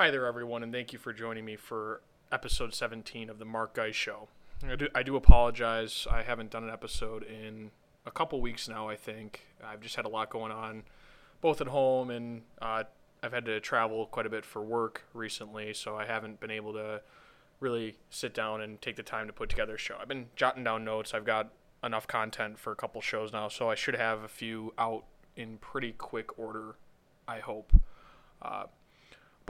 Hi there, everyone, and thank you for joining me for episode 17 of the Mark Guy Show. I do, I do apologize. I haven't done an episode in a couple weeks now, I think. I've just had a lot going on, both at home and uh, I've had to travel quite a bit for work recently, so I haven't been able to really sit down and take the time to put together a show. I've been jotting down notes. I've got enough content for a couple shows now, so I should have a few out in pretty quick order, I hope. Uh,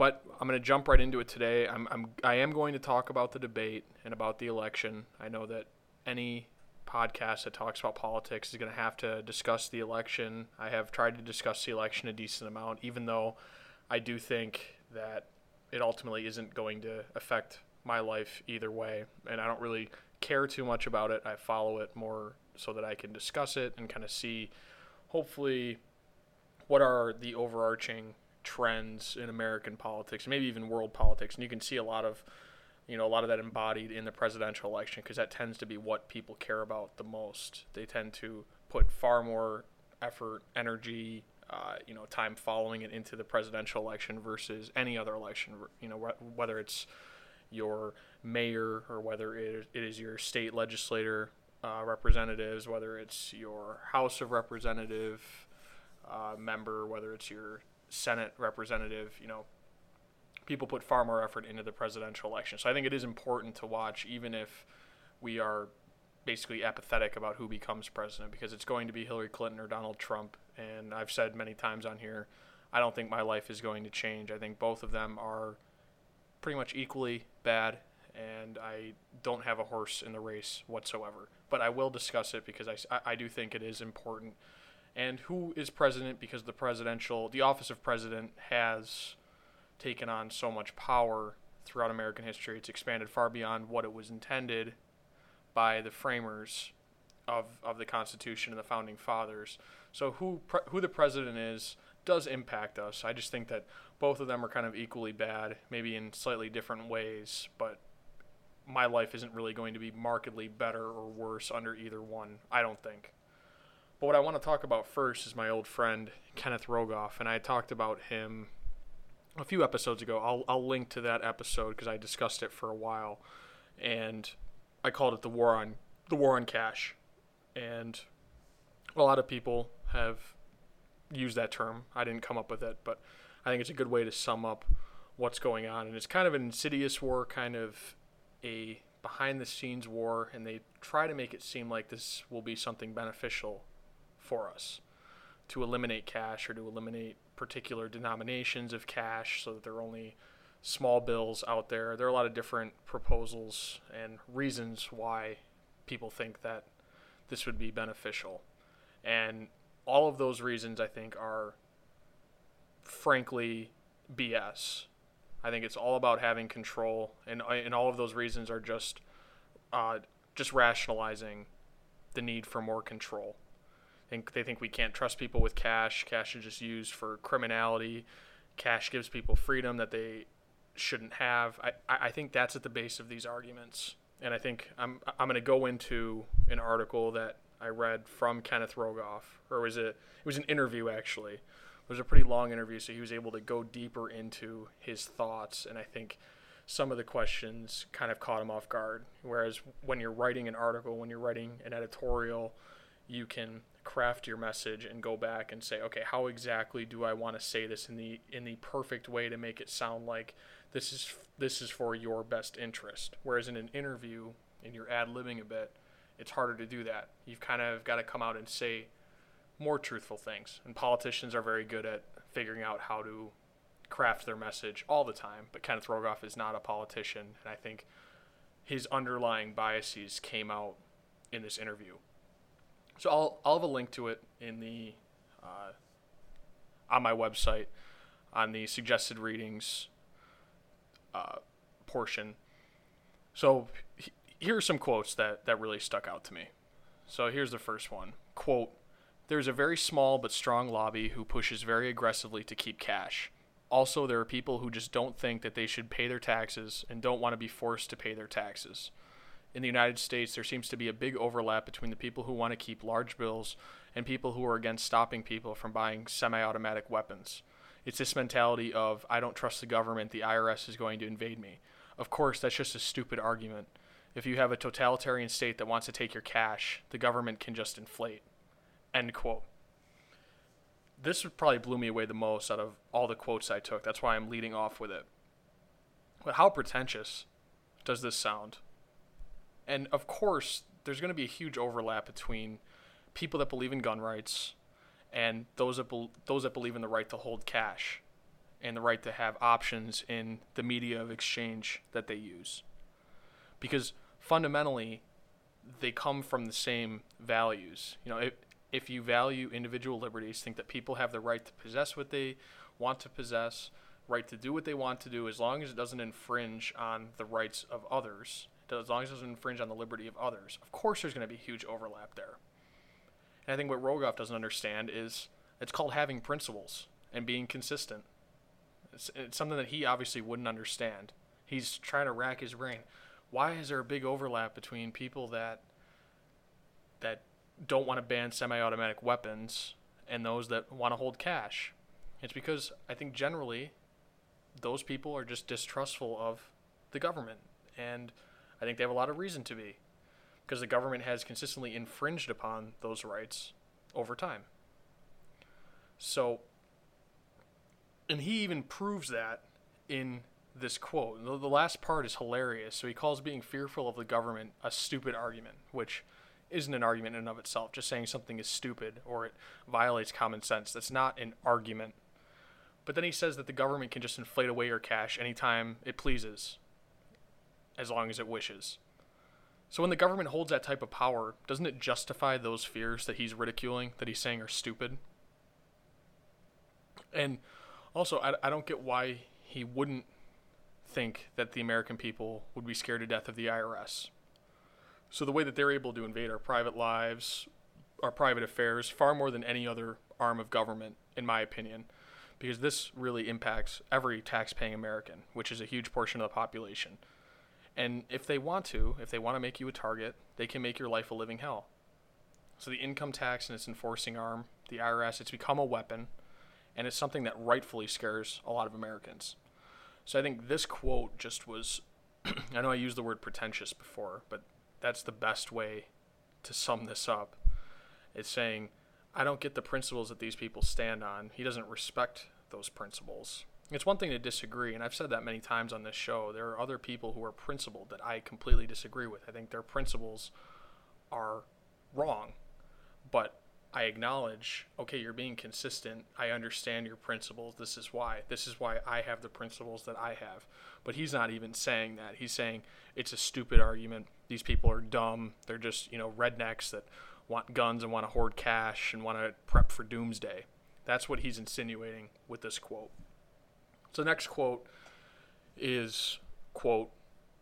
but I'm going to jump right into it today. I'm, I'm I am going to talk about the debate and about the election. I know that any podcast that talks about politics is going to have to discuss the election. I have tried to discuss the election a decent amount, even though I do think that it ultimately isn't going to affect my life either way, and I don't really care too much about it. I follow it more so that I can discuss it and kind of see, hopefully, what are the overarching trends in American politics, maybe even world politics, and you can see a lot of, you know, a lot of that embodied in the presidential election because that tends to be what people care about the most. They tend to put far more effort, energy, uh, you know, time following it into the presidential election versus any other election. You know, wh- whether it's your mayor or whether it is your state legislator uh, representatives, whether it's your House of Representative uh, member, whether it's your Senate representative, you know, people put far more effort into the presidential election. So I think it is important to watch, even if we are basically apathetic about who becomes president, because it's going to be Hillary Clinton or Donald Trump. And I've said many times on here, I don't think my life is going to change. I think both of them are pretty much equally bad, and I don't have a horse in the race whatsoever. But I will discuss it because I, I do think it is important and who is president because the presidential the office of president has taken on so much power throughout American history. It's expanded far beyond what it was intended by the framers of, of the Constitution and the founding fathers. So who pre- who the president is does impact us. I just think that both of them are kind of equally bad, maybe in slightly different ways, but my life isn't really going to be markedly better or worse under either one. I don't think. But what I want to talk about first is my old friend Kenneth Rogoff, and I talked about him a few episodes ago. I'll I'll link to that episode because I discussed it for a while, and I called it the war on the war on cash, and a lot of people have used that term. I didn't come up with it, but I think it's a good way to sum up what's going on, and it's kind of an insidious war, kind of a behind the scenes war, and they try to make it seem like this will be something beneficial for us to eliminate cash or to eliminate particular denominations of cash so that there are only small bills out there. There are a lot of different proposals and reasons why people think that this would be beneficial. And all of those reasons, I think, are frankly BS. I think it's all about having control, and, and all of those reasons are just uh, just rationalizing the need for more control think they think we can't trust people with cash. Cash is just used for criminality. Cash gives people freedom that they shouldn't have. I, I think that's at the base of these arguments. And I think I'm I'm going to go into an article that I read from Kenneth Rogoff, or was it? It was an interview actually. It was a pretty long interview, so he was able to go deeper into his thoughts, and I think some of the questions kind of caught him off guard. Whereas when you're writing an article, when you're writing an editorial, you can craft your message and go back and say, okay, how exactly do I want to say this in the in the perfect way to make it sound like this is this is for your best interest. Whereas in an interview, and you're ad libbing a bit, it's harder to do that. You've kind of got to come out and say more truthful things. And politicians are very good at figuring out how to craft their message all the time. But Kenneth Rogoff is not a politician, and I think his underlying biases came out in this interview. So I'll I'll have a link to it in the uh, on my website on the suggested readings uh, portion. So he, here are some quotes that that really stuck out to me. So here's the first one. Quote: There's a very small but strong lobby who pushes very aggressively to keep cash. Also, there are people who just don't think that they should pay their taxes and don't want to be forced to pay their taxes in the United States, there seems to be a big overlap between the people who want to keep large bills and people who are against stopping people from buying semi automatic weapons. It's this mentality of I don't trust the government, the IRS is going to invade me. Of course, that's just a stupid argument. If you have a totalitarian state that wants to take your cash, the government can just inflate. End quote. This probably blew me away the most out of all the quotes I took. That's why I'm leading off with it. But how pretentious does this sound? And of course, there's going to be a huge overlap between people that believe in gun rights and those that be- those that believe in the right to hold cash and the right to have options in the media of exchange that they use. Because fundamentally, they come from the same values. You know, if, if you value individual liberties, think that people have the right to possess what they want to possess, right to do what they want to do, as long as it doesn't infringe on the rights of others, as long as it doesn't infringe on the liberty of others. Of course, there's going to be huge overlap there. And I think what Rogoff doesn't understand is it's called having principles and being consistent. It's, it's something that he obviously wouldn't understand. He's trying to rack his brain. Why is there a big overlap between people that that don't want to ban semi-automatic weapons and those that want to hold cash? It's because I think generally those people are just distrustful of the government and I think they have a lot of reason to be because the government has consistently infringed upon those rights over time. So and he even proves that in this quote. The, the last part is hilarious. So he calls being fearful of the government a stupid argument, which isn't an argument in and of itself. Just saying something is stupid or it violates common sense. That's not an argument. But then he says that the government can just inflate away your cash anytime it pleases, as long as it wishes. So when the government holds that type of power, doesn't it justify those fears that he's ridiculing, that he's saying are stupid? And also, I, I don't get why he wouldn't think that the American people would be scared to death of the IRS. So the way that they're able to invade our private lives, our private affairs, far more than any other arm of government, in my opinion, because this really impacts every tax-paying American, which is a huge portion of the population. And if they want to, if they want to make you a target, they can make your life a living hell. So the income tax and its enforcing arm, the IRS, it's become a weapon and it's something that rightfully scares a lot of Americans. So I think this quote just was I know I used the word pretentious before, but that's the best way to sum this up. It's saying, I don't get the principles that these people stand on. He doesn't respect those principles. It's one thing to disagree, and I've said that many times on this show. There are other people who are principled that I completely disagree with. I think their principles are wrong. But I acknowledge, okay, you're being consistent. I understand your principles. This is why. This is why I have the principles that I have. But he's not even saying that. He's saying it's a stupid argument. These people are dumb. They're just, you know, rednecks that want guns and want to hoard cash and want to prep for doomsday. That's what he's insinuating with this quote. So the next quote is quote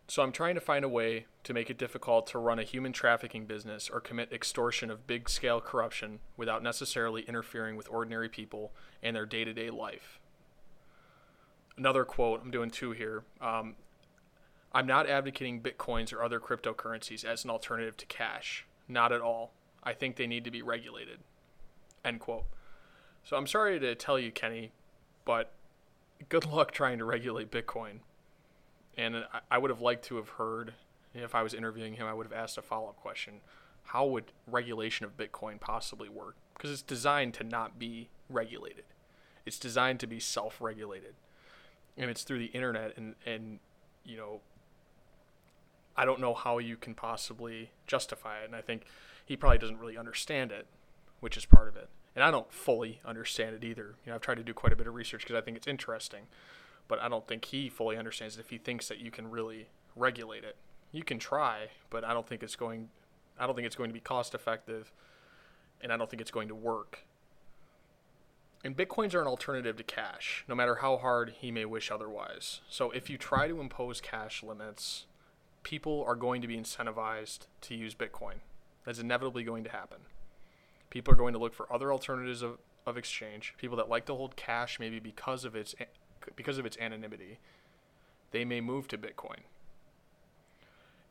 so I'm trying to find a way to make it difficult to run a human trafficking business or commit extortion of big scale corruption without necessarily interfering with ordinary people and their day to day life. Another quote, I'm doing two here. Um, I'm not advocating bitcoins or other cryptocurrencies as an alternative to cash. Not at all. I think they need to be regulated. End quote. So I'm sorry to tell you, Kenny, but good luck trying to regulate Bitcoin and I would have liked to have heard if I was interviewing him. I would have asked a follow up question: How would regulation of Bitcoin possibly work? Because it's designed to not be regulated. It's designed to be self regulated, and it's through the internet. And and you know, I don't know how you can possibly justify it. And I think he probably doesn't really understand it, which is part of it. And I don't fully understand it either. You know, I've tried to do quite a bit of research because I think it's interesting but I don't think he fully understands it if he thinks that you can really regulate it. You can try, but I don't think it's going I don't think it's going to be cost effective and I don't think it's going to work. And bitcoins are an alternative to cash, no matter how hard he may wish otherwise. So if you try to impose cash limits, people are going to be incentivized to use Bitcoin. That's inevitably going to happen. People are going to look for other alternatives of, of exchange. People that like to hold cash maybe because of its because of its anonymity, they may move to Bitcoin.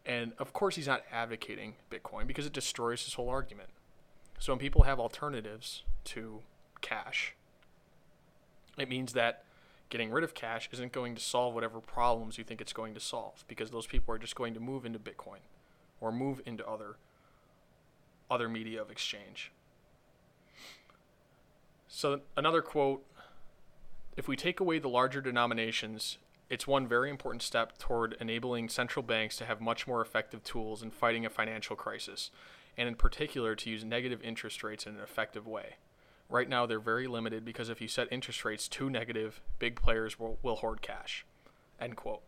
And of course, he's not advocating Bitcoin because it destroys his whole argument. So when people have alternatives to cash, It means that getting rid of cash isn't going to solve whatever problems you think it's going to solve because those people are just going to move into Bitcoin or move into other other media of exchange. So another quote if we take away the larger denominations, it's one very important step toward enabling central banks to have much more effective tools in fighting a financial crisis, and in particular to use negative interest rates in an effective way. Right now, they're very limited because if you set interest rates too negative, big players will, will hoard cash. End quote.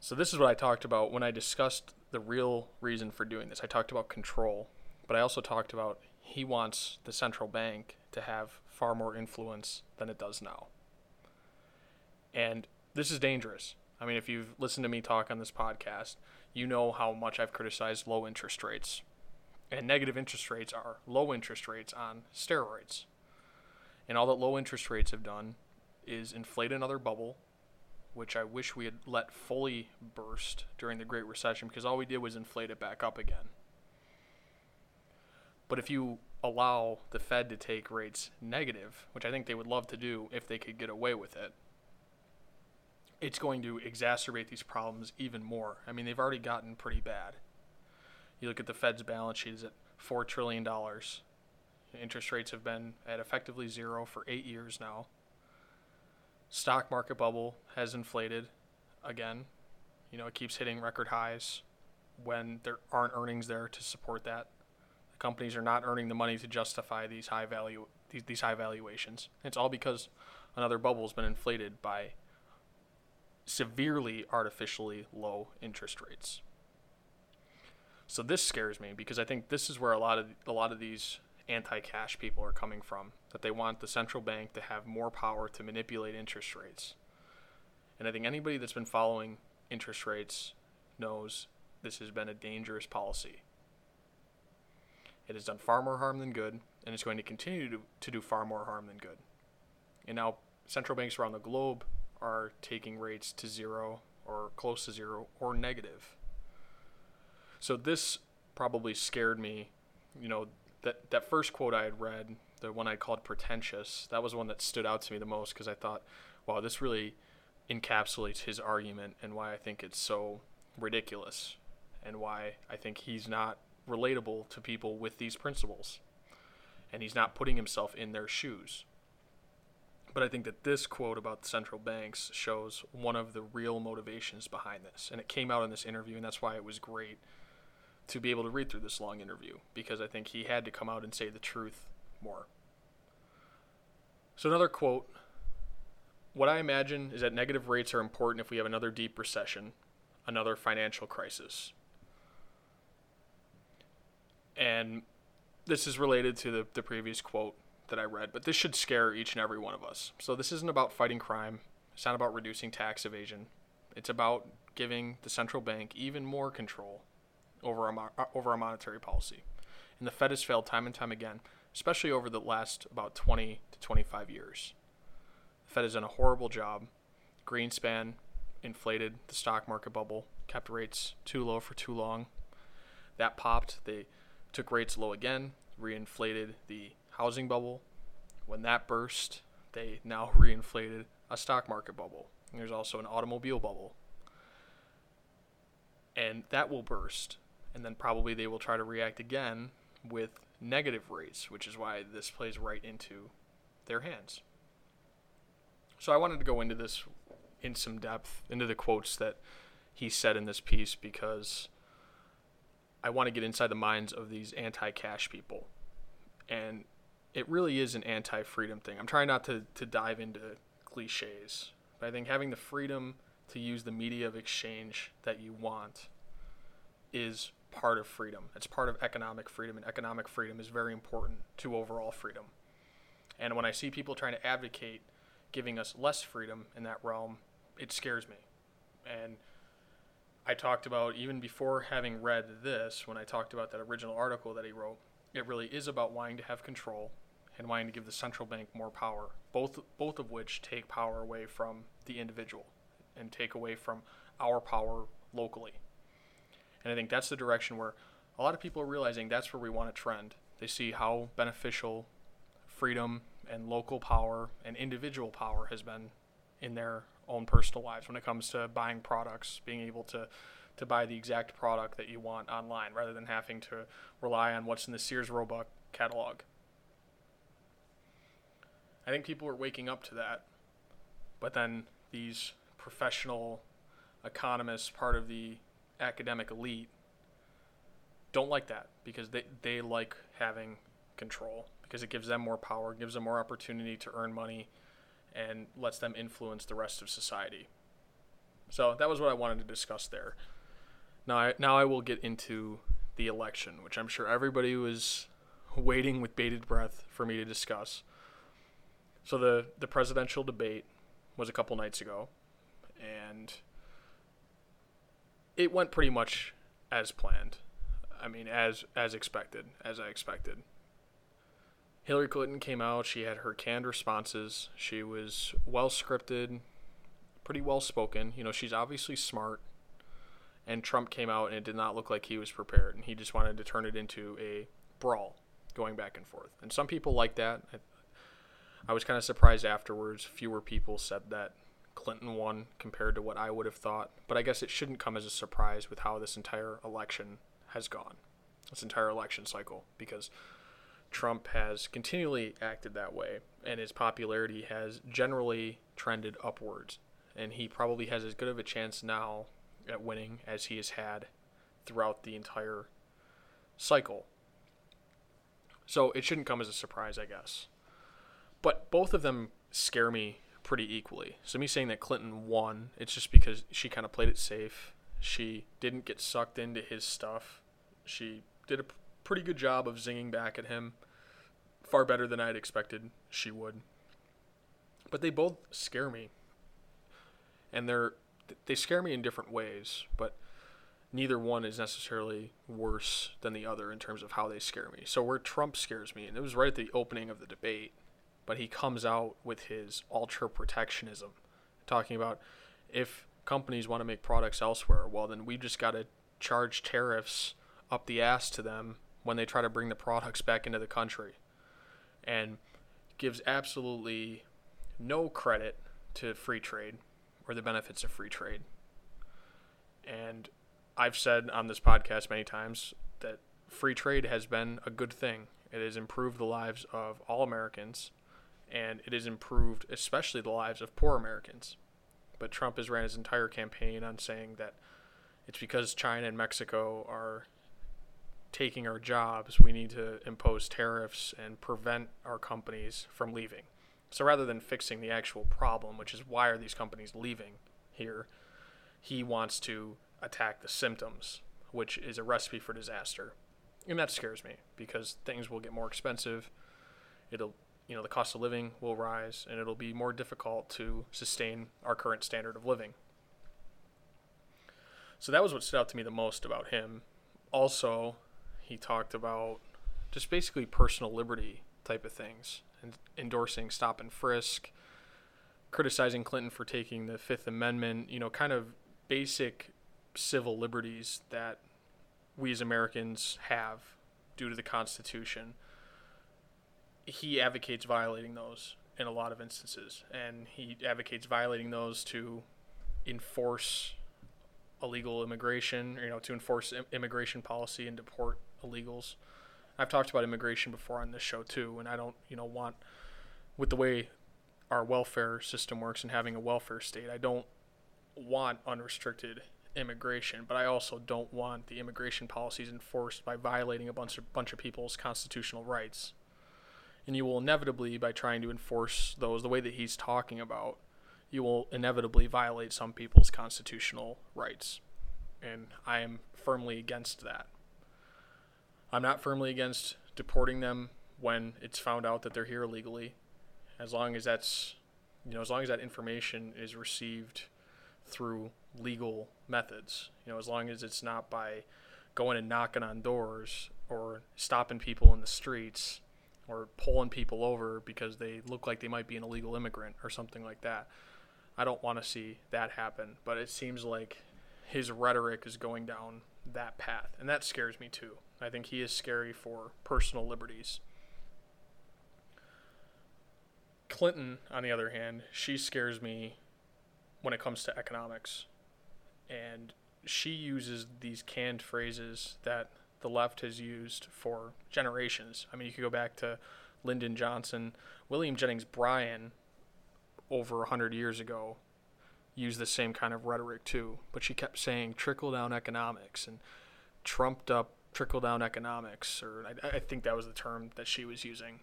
So, this is what I talked about when I discussed the real reason for doing this. I talked about control, but I also talked about he wants the central bank to have far more influence than it does now. And this is dangerous. I mean, if you've listened to me talk on this podcast, you know how much I've criticized low interest rates and negative interest rates are low interest rates on steroids. And all that low interest rates have done is inflate another bubble, which I wish we had let fully burst during the Great Recession because all we did was inflate it back up again. But if you allow the Fed to take rates negative, which I think they would love to do if they could get away with it, it's going to exacerbate these problems even more. I mean, they've already gotten pretty bad. You look at the Fed's balance sheet is at four trillion dollars. Interest rates have been at effectively zero for eight years now. Stock market bubble has inflated again. You know, it keeps hitting record highs when there aren't earnings there to support that. Companies are not earning the money to justify these high value these, these high valuations. It's all because another bubble has been inflated by severely artificially low interest rates. So this scares me because I think this is where a lot of a lot of these anti-cash people are coming from that they want the central bank to have more power to manipulate interest rates. And I think anybody that's been following interest rates knows this has been a dangerous policy. It has done far more harm than good, and it's going to continue to, to do far more harm than good. And now central banks around the globe are taking rates to zero or close to zero or negative. So this probably scared me. You know, that that first quote I had read, the one I called pretentious, that was one that stood out to me the most because I thought, wow, this really encapsulates his argument and why I think it's so ridiculous and why I think he's not relatable to people with these principles. And he's not putting himself in their shoes. But I think that this quote about central banks shows one of the real motivations behind this. And it came out in this interview, and that's why it was great to be able to read through this long interview because I think he had to come out and say the truth more. So, another quote What I imagine is that negative rates are important if we have another deep recession, another financial crisis. And this is related to the, the previous quote that I read, but this should scare each and every one of us. So, this isn't about fighting crime, it's not about reducing tax evasion, it's about giving the central bank even more control over our, uh, over our monetary policy. And the Fed has failed time and time again, especially over the last about 20 to 25 years. The Fed has done a horrible job. Greenspan inflated the stock market bubble, kept rates too low for too long. That popped. They took rates low again, reinflated the housing bubble. When that burst, they now reinflated a stock market bubble. And there's also an automobile bubble. And that will burst and then probably they will try to react again with negative rates, which is why this plays right into their hands. So I wanted to go into this in some depth, into the quotes that he said in this piece, because I want to get inside the minds of these anti cash people. And it really is an anti freedom thing. I'm trying not to, to dive into cliches, but I think having the freedom to use the media of exchange that you want is part of freedom. It's part of economic freedom, and economic freedom is very important to overall freedom. And when I see people trying to advocate giving us less freedom in that realm, it scares me. And I talked about, even before having read this, when I talked about that original article that he wrote, it really is about wanting to have control and wanting to give the central bank more power, both, both of which take power away from the individual and take away from our power locally. And I think that's the direction where a lot of people are realizing that's where we want to trend. They see how beneficial freedom and local power and individual power has been in their own personal lives when it comes to buying products, being able to to buy the exact product that you want online rather than having to rely on what's in the Sears Roebuck catalog. I think people are waking up to that. But then these professional economists, part of the academic elite, don't like that because they, they like having control because it gives them more power, gives them more opportunity to earn money, and lets them influence the rest of society. So that was what I wanted to discuss there. Now I, now I will get into the election, which I'm sure everybody was waiting with bated breath for me to discuss. So the the presidential debate was a couple nights ago, and it went pretty much as planned. I mean, as as expected, as I expected. Hillary Clinton came out. She had her canned responses. She was well scripted, pretty well spoken. You know, she's obviously smart. And Trump came out, and it did not look like he was prepared, and he just wanted to turn it into a brawl, going back and forth. And some people like that. I, I was kind of surprised afterwards. Fewer people said that Clinton won compared to what I would have thought. But I guess it shouldn't come as a surprise with how this entire election has gone, this entire election cycle, because Trump has continually acted that way, and his popularity has generally trended upwards. And he probably has as good of a chance now at winning as he has had throughout the entire cycle. So it shouldn't come as a surprise, I guess. But both of them scare me pretty equally. So me saying that Clinton won, it's just because she kind of played it safe. She didn't get sucked into his stuff. She did a pretty good job of zinging back at him, far better than I'd expected she would. But they both scare me. And they're they scare me in different ways, but neither one is necessarily worse than the other in terms of how they scare me. So where Trump scares me, and it was right at the opening of the debate, but he comes out with his ultra protectionism, talking about if companies want to make products elsewhere, well, then we just got to charge tariffs up the ass to them when they try to bring the products back into the country. And gives absolutely no credit to free trade or the benefits of free trade. And I've said on this podcast many times that free trade has been a good thing. It has improved the lives of all Americans and it has improved especially the lives of poor Americans. But Trump has ran his entire campaign on saying that it's because China and Mexico are taking our jobs, we need to impose tariffs and prevent our companies from leaving. So rather than fixing the actual problem, which is why are these companies leaving here, he wants to attack the symptoms, which is a recipe for disaster. And that scares me because things will get more expensive. It'll you know the cost of living will rise and it'll be more difficult to sustain our current standard of living. So that was what stood out to me the most about him. Also, he talked about just basically personal liberty type of things. And endorsing stop and frisk, criticizing Clinton for taking the 5th Amendment, you know, kind of basic civil liberties that we as Americans have due to the Constitution. He advocates violating those in a lot of instances, and he advocates violating those to enforce illegal immigration, you know, to enforce immigration policy and deport illegals. I've talked about immigration before on this show too, and I don't, you know, want with the way our welfare system works and having a welfare state, I don't want unrestricted immigration, but I also don't want the immigration policies enforced by violating a bunch of bunch of people's constitutional rights. And you will inevitably by trying to enforce those the way that he's talking about you will inevitably violate some people's constitutional rights. And i am firmly against that i'm not firmly against deporting them when it's found out that they're here illegally as long as that's you know as long as that information is received through legal methods you know as long as it's not by going and knocking on doors or stopping people in the streets or pulling people over because they look like they might be an illegal immigrant or something like that. I don't want to see that happen, but it seems like his rhetoric is going down that path, and that scares me too. I think he is scary for personal liberties. Clinton, on the other hand, she scares me when it comes to economics. And she uses these canned phrases that the left has used for generations. I mean, you could go back to Lyndon Johnson, William Jennings Bryan, over 100 years ago, used the same kind of rhetoric too. But she kept saying trickle down economics and trumped up trickle down economics, or I, I think that was the term that she was using.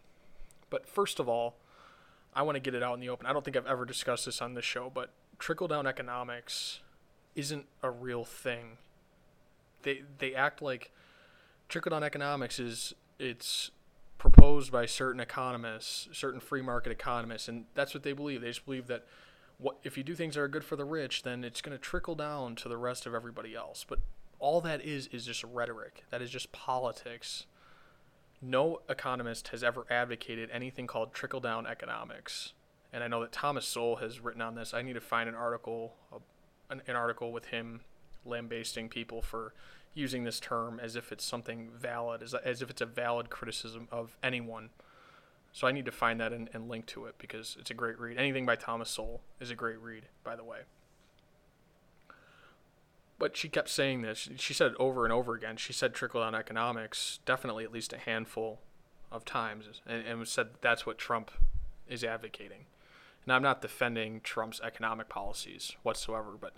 But first of all, I want to get it out in the open. I don't think I've ever discussed this on this show, but trickle down economics isn't a real thing. They they act like trickle down economics is it's proposed by certain economists, certain free market economists, and that's what they believe. They just believe that what if you do things that are good for the rich, then it's going to trickle down to the rest of everybody else. But all that is is just rhetoric. That is just politics. No economist has ever advocated anything called trickle down economics. And I know that Thomas Sowell has written on this. I need to find an article, an, an article with him lambasting people for using this term as if it's something valid, as, as if it's a valid criticism of anyone. So I need to find that and, and link to it because it's a great read. Anything by Thomas Sowell is a great read, by the way. But she kept saying this. She said it over and over again. She said trickle down economics definitely at least a handful of times and, and said that's what Trump is advocating. And I'm not defending Trump's economic policies whatsoever, but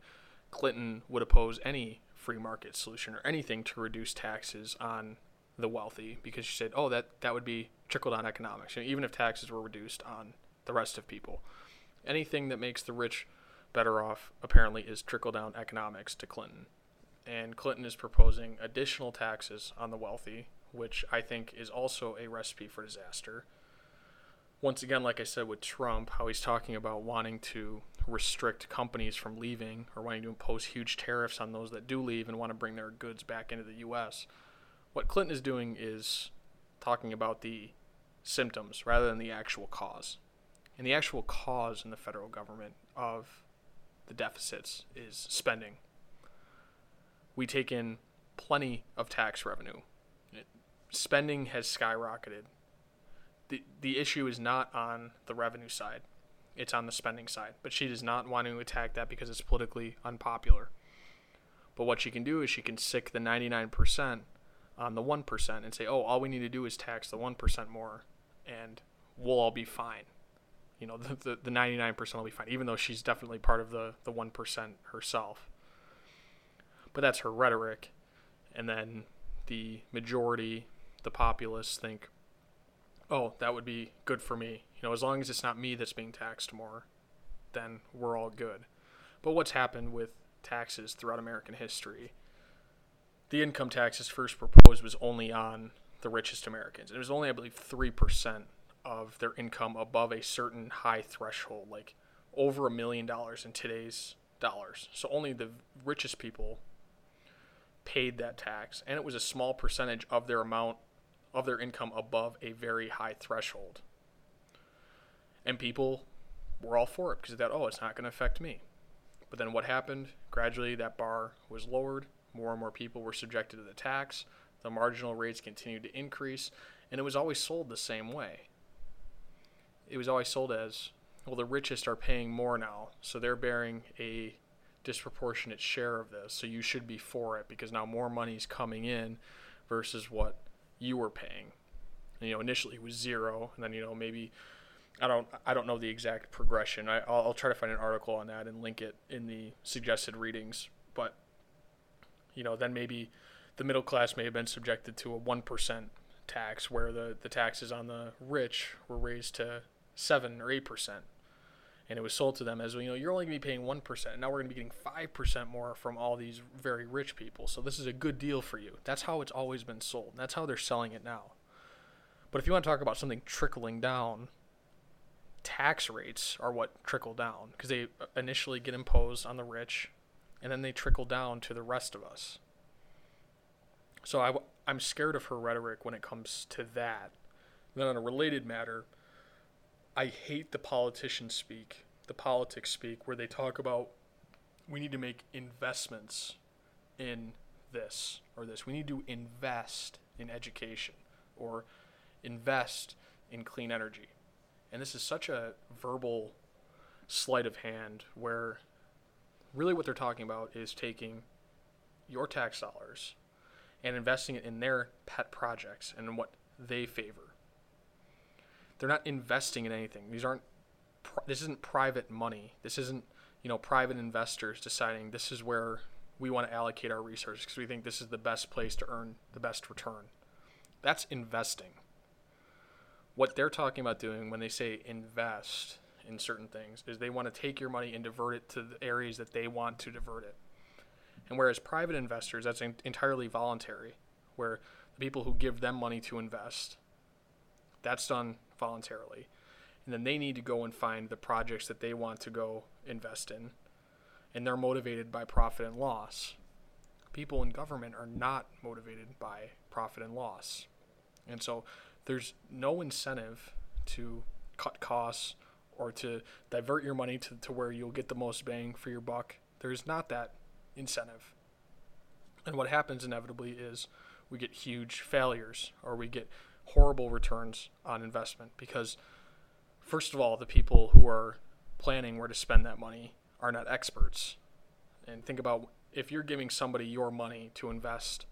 Clinton would oppose any free market solution or anything to reduce taxes on the wealthy because she said, oh, that, that would be trickle down economics. You know, even if taxes were reduced on the rest of people, anything that makes the rich better off apparently is trickle down economics to Clinton. And Clinton is proposing additional taxes on the wealthy, which I think is also a recipe for disaster. Once again, like I said with Trump, how he's talking about wanting to restrict companies from leaving or wanting to impose huge tariffs on those that do leave and want to bring their goods back into the U.S. What Clinton is doing is talking about the symptoms rather than the actual cause. And the actual cause in the federal government of the deficits is spending. We take in plenty of tax revenue. Spending has skyrocketed. The, the issue is not on the revenue side it's on the spending side. But she does not want to attack that because it's politically unpopular. But what she can do is she can sick the 99% on the 1% and say, oh, all we need to do is tax the 1% more and we'll all be fine. You know, the, the, the 99% will be fine, even though she's definitely part of the, the 1% herself. But that's her rhetoric. And then the majority, the populace, think, oh, that would be good for me. You know, as long as it's not me that's being taxed more, then we're all good. But what's happened with taxes throughout American history? The income taxes first proposed was only on the richest Americans. It was only, I believe, 3% of their income above a certain high threshold, like over a million dollars in today's dollars. So only the richest people paid that tax, and it was a small percentage of their amount of their income above a very high threshold. And people were all for it because they thought, oh, it's not going to affect me. But then what happened? Gradually, that bar was lowered. More and more people were subjected to the tax. The marginal rates continued to increase. And it was always sold the same way. It was always sold as, well, the richest are paying more now. So they're bearing a disproportionate share of this. So you should be for it because now more money is coming in versus what you were paying. And, you know, initially it was zero, and then you know maybe I don't I don't know the exact progression. I I'll, I'll try to find an article on that and link it in the suggested readings. But you know, then maybe the middle class may have been subjected to a one percent tax, where the the taxes on the rich were raised to seven or eight percent. And it was sold to them as you know you're only going to be paying 1% now we're going to be getting 5% more from all these very rich people. So this is a good deal for you. That's how it's always been sold. That's how they're selling it now. But if you want to talk about something trickling down tax rates are what trickle down because they initially get imposed on the rich and then they trickle down to the rest of us. So I, i'm scared of her rhetoric when it comes to that. Then on a related matter I hate the politicians speak, the politics speak, where they talk about we need to make investments in this or this. We need to invest in education or invest in clean energy. And this is such a verbal sleight of hand where really what they're talking about is taking your tax dollars and investing it in their pet projects and what they favor. They're not investing in anything. These aren't this isn't private money. This isn't, you know, private investors deciding this is where we want to allocate our resources because we think this is the best place to earn the best return. That's investing. What they're talking about doing when they say invest in certain things is they want to take your money and divert it to the areas that they want to divert it. And whereas private investors, that's entirely voluntary, where the people who give them money to invest, that's done voluntarily. And then they need to go and find the projects that they want to go invest in. And they're motivated by profit and loss. People in government are not motivated by profit and loss. And so there's no incentive to cut costs or to divert your money to, to where you'll get the most bang for your buck. There's not that incentive. And what happens inevitably is we get huge failures or we get horrible returns on investment because, first of all, the people who are planning where to spend that money are not experts. And think about if you're giving somebody your money to invest,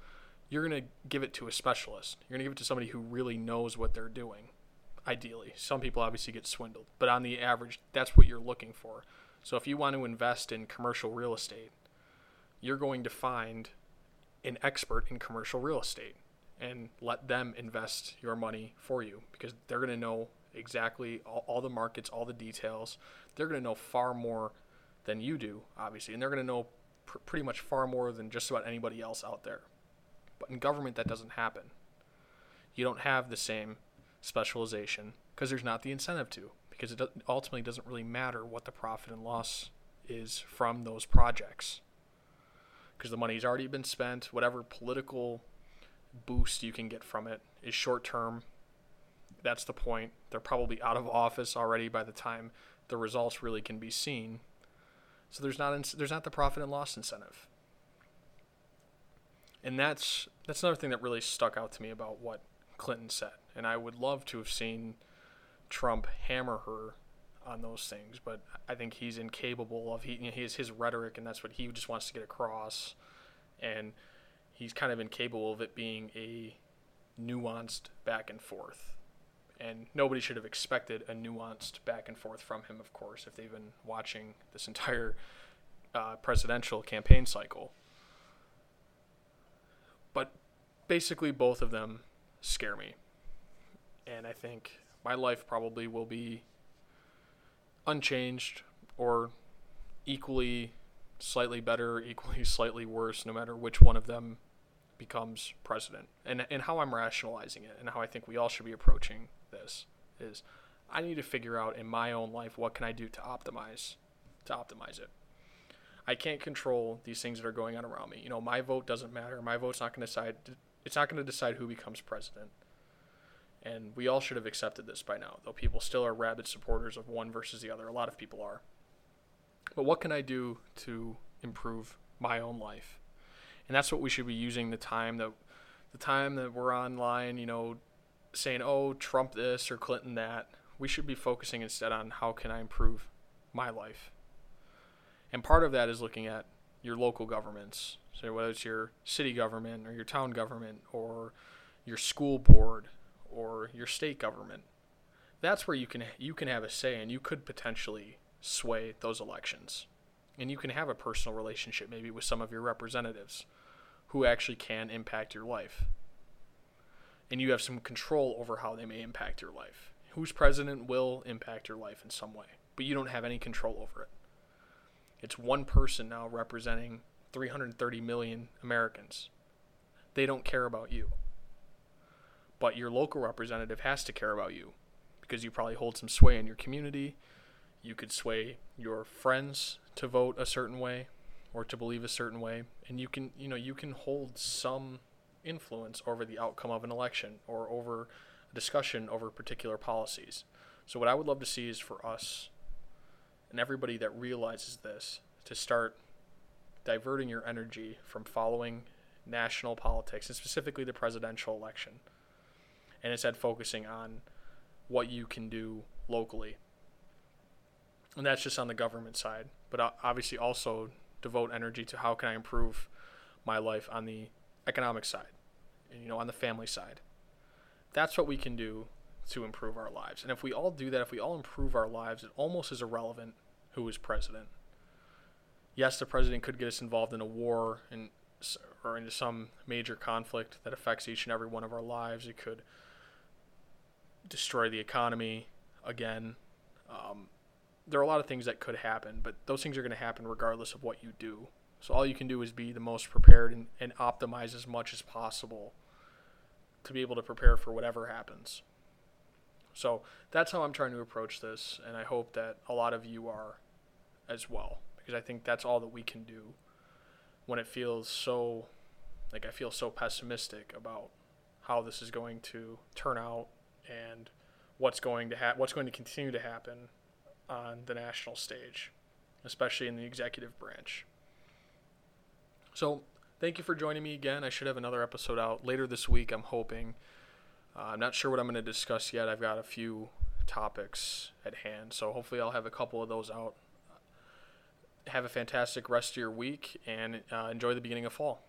you're going to give it to a specialist. You're going to give it to somebody who really knows what they're doing, ideally. Some people obviously get swindled, but on the average, that's what you're looking for. So if you want to invest in commercial real estate, you're going to find an expert in commercial real estate and let them invest your money for you because they're going to know exactly all, all, the markets, all the details. They're going to know far more than you do, obviously, and they're going to know pr- pretty much far more than just about anybody else out there. But in government, that doesn't happen. You don't have the same specialization because there's not the incentive to, because it ultimately doesn't really matter what the profit and loss is from those projects because the money's already been spent. Whatever political boost you can get from it is short term. That's the point. They're probably out of office already by the time the results really can be seen. So there's not there's not the profit and loss incentive. And that's that's another thing that really stuck out to me about what Clinton said. And I would love to have seen Trump hammer her on those things, but I think he's incapable of he you know, he has his rhetoric, and that's what he just wants to get across, and he's kind of incapable of it being a nuanced back and forth. And nobody should have expected a nuanced back and forth from him, of course, if they've been watching this entire uh, presidential campaign cycle. But basically, both of them scare me. And I think my life probably will be unchanged or equally slightly better, equally slightly worse, no matter which one of them becomes president. And and how I'm rationalizing it and how I think we all should be approaching this is I need to figure out in my own life what can I do to optimize to optimize it. I can't control these things that are going on around me. You know, my vote doesn't matter. My vote's not going to decide it's not going to decide who becomes president. And we all should have accepted this by now, though people still are rabid supporters of one versus the other. A lot of people are. But what can I do to improve my own life? And that's what we should be using the time that the time that we're online, you know, saying, "Oh, Trump this or Clinton that." We should be focusing instead on how can I improve my life. And part of that is looking at your local governments. So whether it's your city government or your town government or your school board or your state government. That's where you can you can have a say and you could potentially sway those elections. And you can have a personal relationship maybe with some of your representatives who actually can impact your life. And you have some control over how they may impact your life. Who's president will impact your life in some way, but you don't have any control over it. It's one person now representing 330 million Americans. They don't care about you. But your local representative has to care about you because you probably hold some sway in your community. You could sway your friends to vote a certain way or to believe a certain way and you can you know you can hold some influence over the outcome of an election or over a discussion over particular policies. So what I would love to see is for us and everybody that realizes this to start diverting your energy from following national politics and specifically the presidential election and instead focusing on what you can do locally. And that's just on the government side. But obviously, also devote energy to how can I improve my life on the economic side, and, you know, on the family side. That's what we can do to improve our lives. And if we all do that, if we all improve our lives, it almost is irrelevant who is president. Yes, the president could get us involved in a war and or into some major conflict that affects each and every one of our lives. It could destroy the economy again. Um, there are a lot of things that could happen, but those things are going to happen regardless of what you do. So all you can do is be the most prepared and, and optimize as much as possible to be able to prepare for whatever happens. So that's how I'm trying to approach this, and I hope that a lot of you are as well, because I think that's all that we can do when it feels so, like I feel so pessimistic about how this is going to turn out and what's going to ha- what's going to continue to happen on the national stage, especially in the executive branch. So, thank you for joining me again. I should have another episode out later this week, I'm hoping. Uh, I'm not sure what I'm going to discuss yet. I've got a few topics at hand, so hopefully, I'll have a couple of those out. Have a fantastic rest of your week and uh, enjoy the beginning of fall.